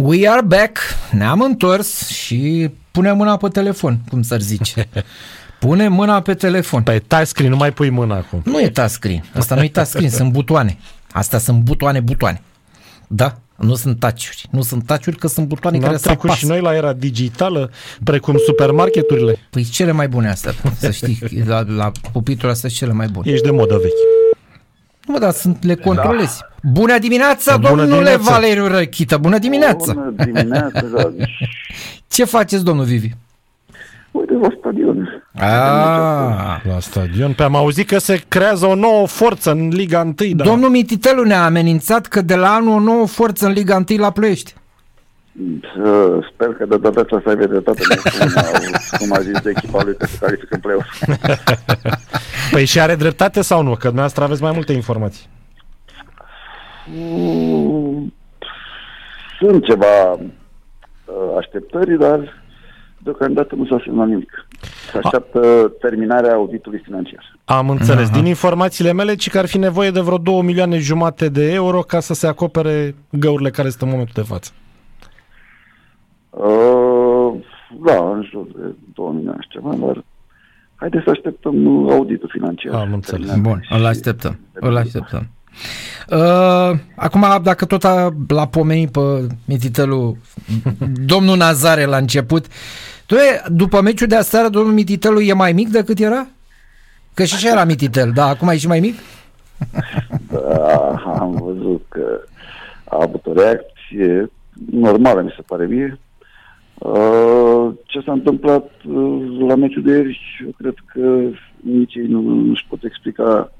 We are back, ne-am întors și punem mâna pe telefon, cum să zice. Pune mâna pe telefon. Pe touchscreen nu mai pui mâna acum. Nu e touchscreen, asta nu e touchscreen, sunt butoane. Asta sunt butoane, butoane. Da? Nu sunt taciuri. Nu sunt taciuri că sunt butoane N-am care se trecut apasă. și noi la era digitală, precum supermarketurile. Păi cele mai bune astea, să știi, la, la pupitul astea sunt cele mai bune. Ești de modă vechi. Nu, mă, dar sunt, le controlezi. Bună dimineața, Bună domnule dimineața. Valeriu Răchită, bună dimineața. Bună dimineața, da. Ce faceți, domnul Vivi? Uite, la stadion. Ah, La stadion. Pe am auzit că se creează o nouă forță în Liga 1. Da. Domnul Mititelu ne-a amenințat că de la anul o nouă forță în Liga 1 la Ploiești. Uh, Sper că de data asta să aibă dreptate, nu cum, a- cum a zis de echipa lui că se califică în play-off. Păi și are dreptate sau nu? Că dumneavoastră aveți mai multe informații. Mm, Sunt ceva uh, așteptări, dar deocamdată nu s-a semnat nimic. Se așteaptă terminarea auditului financiar. Am înțeles. Din informațiile mele, ci că ar fi nevoie de vreo 2 milioane jumate de euro ca să se acopere găurile care sunt în momentul de față. Uh, da, în jur de 2 milioane și ceva, dar haideți să așteptăm uh, auditul financiar. Am înțeles. Terminat. Bun, îl Și- așteptăm. Îl așteptăm. Uh, acum, dacă tot a, l-a pomenit pe Mititelu domnul Nazare la început, tu, după meciul de aseară, domnul Mititelu e mai mic decât era? Că și așa era Mititel, da, acum e și mai mic? Da, am văzut că a avut o reacție normală, mi se pare mie. Uh, Ce s-a întâmplat uh, la meciul de ieri, eu cred că nici ei nu, nu își pot explica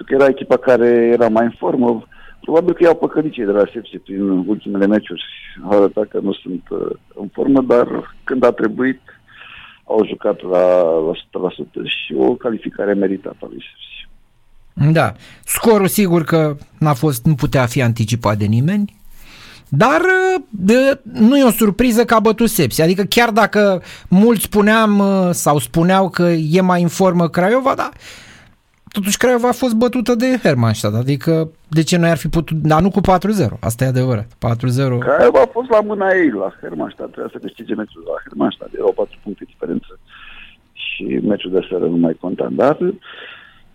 pentru că era echipa care era mai în formă. Probabil că i-au păcălit cei de la Sepsi prin ultimele meciuri. Au arătat că nu sunt uh, în formă, dar când a trebuit au jucat la, la 100% și o calificare meritată a lui Sepsi. Da. Scorul sigur că n-a fost, nu putea fi anticipat de nimeni, dar de, nu e o surpriză că a bătut Sepsi. Adică chiar dacă mulți spuneam uh, sau spuneau că e mai în formă Craiova, dar totuși Craiova a fost bătută de Hermannstadt. Adică de ce noi ar fi putut, dar nu cu 4-0, asta e adevărat. 4-0. Craiova a fost la mâna ei la Hermannstadt, trebuia să câștige meciul la Hermannstadt, erau 4 puncte diferență și meciul de seară nu mai conta, dar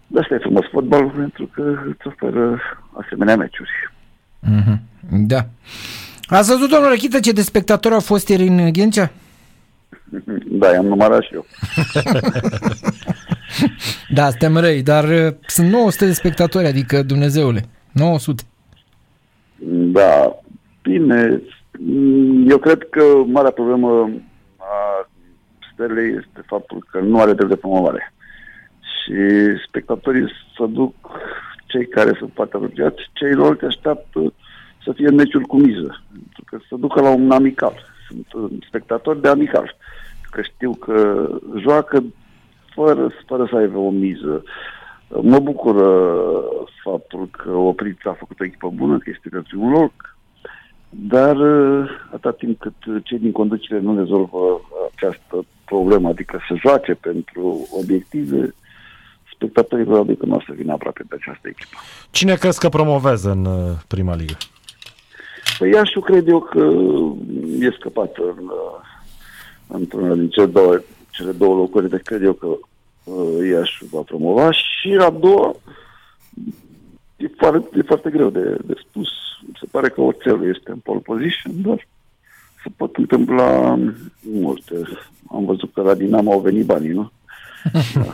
de asta e frumos fotbalul, pentru că îți oferă asemenea meciuri. Mhm. Da. Ați văzut, domnul Răchită, ce de spectatori au fost ieri în Ghencea? Da, i-am numărat și eu. Da, suntem răi, dar uh, sunt 900 de spectatori, adică Dumnezeule, 900. Da, bine, eu cred că marea problemă a Stelei este faptul că nu are drept de promovare. Și spectatorii să duc cei care sunt foarte apropiați, ceilalți așteaptă să fie meciuri cu miză, pentru că să ducă la un amical. Sunt uh, spectatori de amical, că știu că joacă fără, fără să aibă o miză. Mă bucură faptul că Oprița a făcut o echipă bună, că este pe primul loc, dar uh, atâta timp cât cei din conducere nu rezolvă această problemă, adică să joace pentru obiective, spectatorii probabil că nu o să vină aproape de această echipă. Cine crezi că promovează în uh, prima ligă? Păi Iașu cred eu că e scăpat în, uh, într-una din cele două, cele două locuri, deci cred eu că uh, Iașu va promova și a doua e foarte, e foarte greu de, de spus. Se pare că Oțelul este în pole position, dar se pot întâmpla multe. Am văzut că la Dinamo au venit banii, nu? da.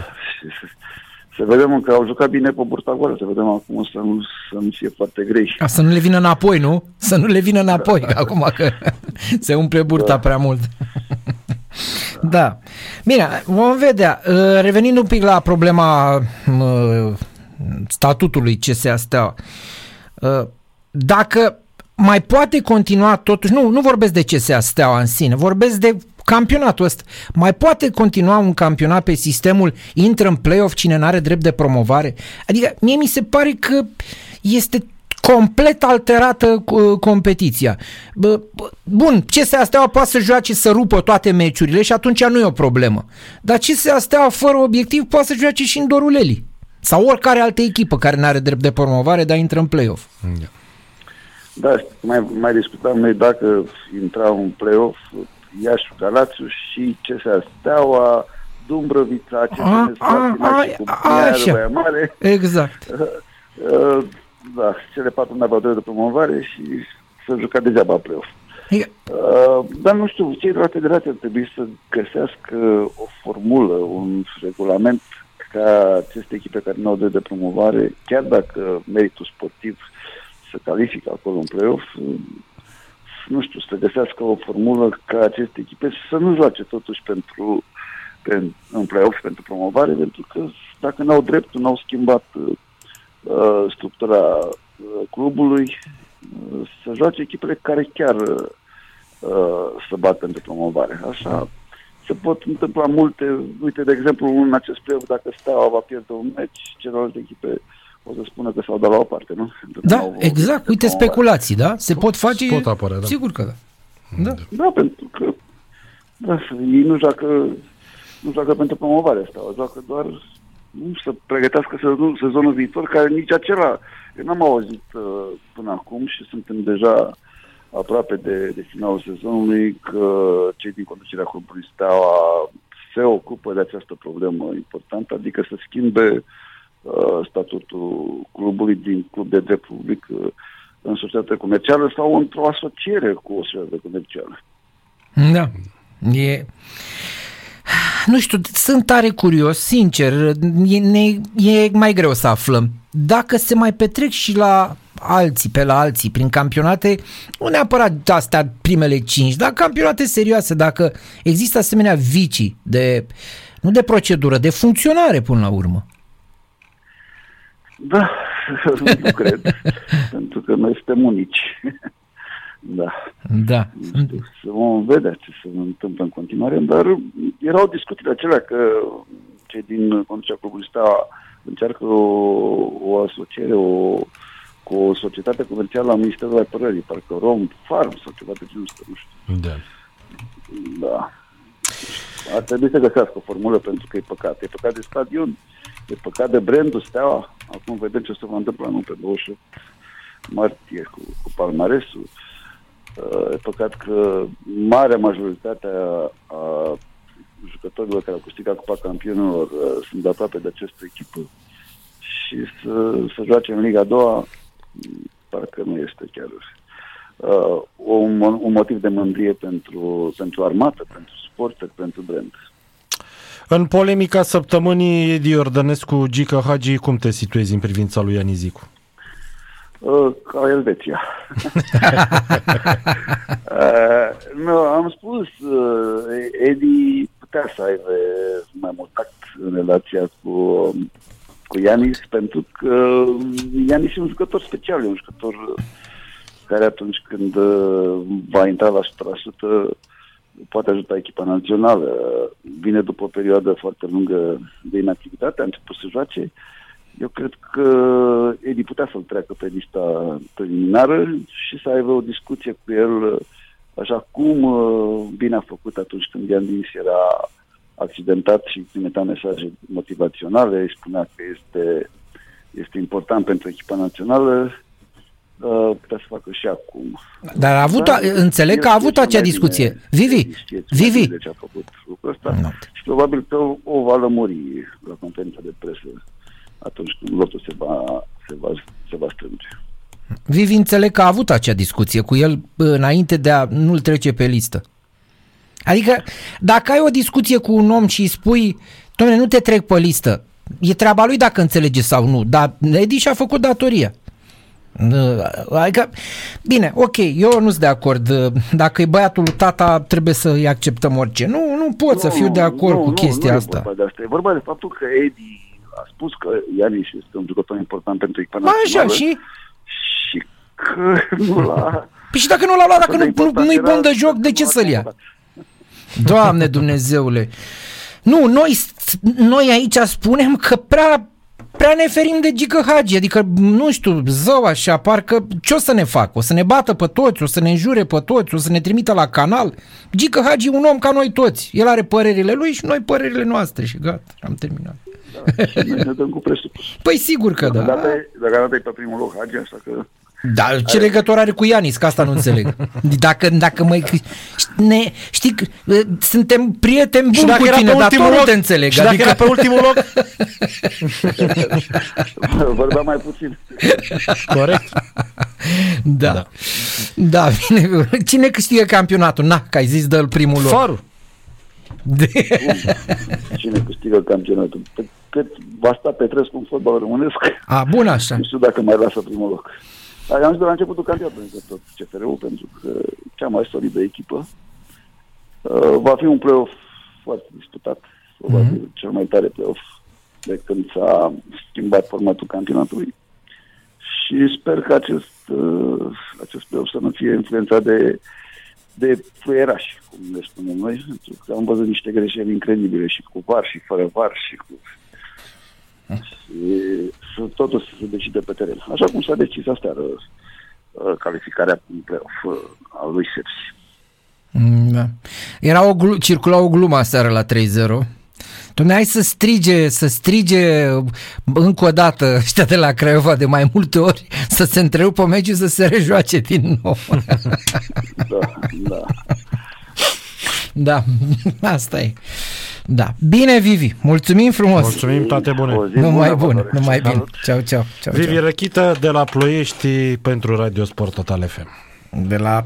Și să- Să vedem că au jucat bine pe burta goală, să vedem acum să nu, să nu fie foarte grei. Ca să nu le vină înapoi, nu? Să nu le vină înapoi, da. acum că se umple burta da. prea mult. da. Bine, vom vedea. Uh, Revenind un pic la problema uh, statutului CSA Steaua. Uh, Dacă mai poate continua totuși, nu, nu vorbesc de CSA Steaua în sine, vorbesc de campionatul ăsta. Mai poate continua un campionat pe sistemul intră în play-off cine n-are drept de promovare? Adică mie mi se pare că este complet alterată uh, competiția. Bă, bă, Bun, CSA Steaua poate să joace să rupă toate meciurile și atunci nu e o problemă. Dar CSA Steaua fără obiectiv poate să joace și în Doruleli. Sau oricare altă echipă care nu are drept de promovare, dar intră în play-off. Da, mai, mai discutam noi dacă intrau în play-off Iași, Galațiu și CSA Steaua, Dumbrăvița, CSM Slatina și Cumpania, Mare. Exact. Uh, da, cele patru n-aveau de promovare și să juca degeaba play-off. Uh, dar nu știu, cei de la federație ar trebui să găsească o formulă, un regulament ca aceste echipe care nu au de promovare, chiar dacă meritul sportiv să califică acolo în play-off, nu știu, să găsească o formulă ca aceste echipe să nu joace totuși pentru, pentru în play-off pentru promovare, pentru că dacă n-au dreptul, n-au schimbat uh, structura uh, clubului, uh, să joace echipele care chiar uh, să bat pentru promovare. Așa se pot întâmpla multe. Uite, de exemplu, în acest play dacă Steaua va pierde un meci, celelalte echipe o să spună că s-au dat la o parte, nu? Pentru da, exact. Uite, speculații, da? Se pot face? Pot apărea, da. Sigur că da. Da, da pentru că da, ei nu joacă, nu joacă pentru promovare asta, o joacă doar nu, să pregătească sezonul, sezonul viitor, care nici acela, eu n-am auzit uh, până acum și suntem deja aproape de, de finalul sezonului că cei din conducerea clubului Steaua se ocupă de această problemă importantă, adică să schimbe uh, statutul clubului din club de drept public uh, în societate comercială sau într-o asociere cu o societate comercială. Da. E... Nu știu, sunt tare curios, sincer, e, ne, e mai greu să aflăm. Dacă se mai petrec și la alții, pe la alții, prin campionate, nu neapărat astea primele cinci, dar campionate serioase, dacă există asemenea vicii de, nu de procedură, de funcționare până la urmă. Da, nu cred, pentru că noi suntem unici. da. Da. să vom vedea ce se întâmplă în continuare, dar erau discuțiile acelea că cei din conducerea clubului încearcă o, o asociere, o, cu o societate comercială a Ministerului Apărării, parcă Rom Farm sau ceva de genul ăsta, nu știu. Da. Da. Ar trebui să găsească o formulă pentru că e păcat. E păcat de stadion, e păcat de brandul Steaua. Acum vedem ce se va întâmpla nu pe 28 martie cu, cu palmaresul. Uh, e păcat că marea majoritate a, a jucătorilor care au câștigat Cupa Campionilor uh, sunt de aproape de această echipă și să, să joace în Liga a doua parcă nu este chiar uh, un, un motiv de mândrie pentru, pentru armată, pentru sport, pentru brand. În polemica săptămânii, Edi Ordănescu, Gica Hagi, cum te situezi în privința lui Ianizicu? Uh, ca Elveția. uh, nu, am spus, uh, Edi putea să aibă mai mult tact în relația cu cu Ianis, pentru că Ianis e un jucător special, e un jucător care atunci când uh, va intra la 100% poate ajuta echipa națională. Vine după o perioadă foarte lungă de inactivitate, a început să joace. Eu cred că Edi putea să-l treacă pe lista preliminară și să aibă o discuție cu el așa cum uh, bine a făcut atunci când Ianis era accidentat și trimitea mesaje motivaționale, îi spunea că este, este important pentru echipa națională, uh, putea să facă și acum. Dar a avut, Dar înțeleg că a avut acea discuție. Vivi, Vivi. De ce a făcut lucrul ăsta no. și probabil că o, o va lămuri la conferința de presă atunci când lotul se va, se va, se va strânge. Vivi înțeleg că a avut acea discuție cu el înainte de a nu-l trece pe listă. Adică dacă ai o discuție cu un om și îi spui, domnule, nu te trec pe listă, e treaba lui dacă înțelege sau nu, dar Edi și-a făcut datoria. Adică, bine, ok, eu nu sunt de acord. Dacă e băiatul lui tata, trebuie să-i acceptăm orice. Nu, nu pot nu, să fiu de acord nu, cu chestia nu, nu asta. E de asta. E vorba de faptul că Edi a spus că Ianis este un jucător important pentru echipa Așa, și? Și că nu l-a... Păi și dacă nu l-a luat, dacă nu, nu-i bun de joc, de ce să-l ia? Doamne Dumnezeule! Nu, noi, noi aici spunem că prea, prea ne ferim de Gică Hagi, adică, nu știu, zău așa, parcă ce o să ne facă? O să ne bată pe toți, o să ne înjure pe toți, o să ne trimită la canal? Gică Hagi e un om ca noi toți. El are părerile lui și noi părerile noastre și gata, am terminat. Da, ne dăm cu presupus. Păi sigur că da. Dacă data e pe primul loc Hagi, așa că Da, ce legătură are cu Ianis, că asta nu înțeleg. Dacă, dacă mai... Ne, știi, suntem prieteni buni cu tine, dar tot loc, nu te înțeleg. Și dacă adică... era pe ultimul loc? Vorbea mai puțin. Corect. Da. Da, da bine. Cine câștigă campionatul? Na, că ai zis de primul loc. Farul. De... Cine câștigă campionatul? Pe cât va sta Petrescu în fotbal românesc. A, bun așa. Nu știu dacă mai lasă primul loc. Dar am zis de la începutul campionatului tot CFR-ul, pentru că cea mai solidă echipă uh, va fi un play-off foarte disputat. Mm-hmm. Va fi cel mai tare play-off de când s-a schimbat formatul campionatului. Și sper că acest, uh, acest play-off să nu fie influențat de, de fluierași, cum le spunem noi, pentru că am văzut niște greșeli incredibile și cu var și fără var și cu și totul să se decide pe teren. Așa cum s-a decis asta uh, calificarea în play-off uh, al lui Sepsi. Mm, da. Era o glu- circula o glumă aseară la 3-0. Dom'le, hai să strige, să strige încă o dată ăștia de la Craiova de mai multe ori, să se întrerupă meciul să se rejoace din nou. da, da. Da, asta e. Da. Bine, Vivi. Mulțumim frumos. Mulțumim, toate bune. Numai bun, numai bine. Ceau, ceau. ceau Vivi ceau. Răchită de la Ploiești pentru Radio Sport Total FM. De la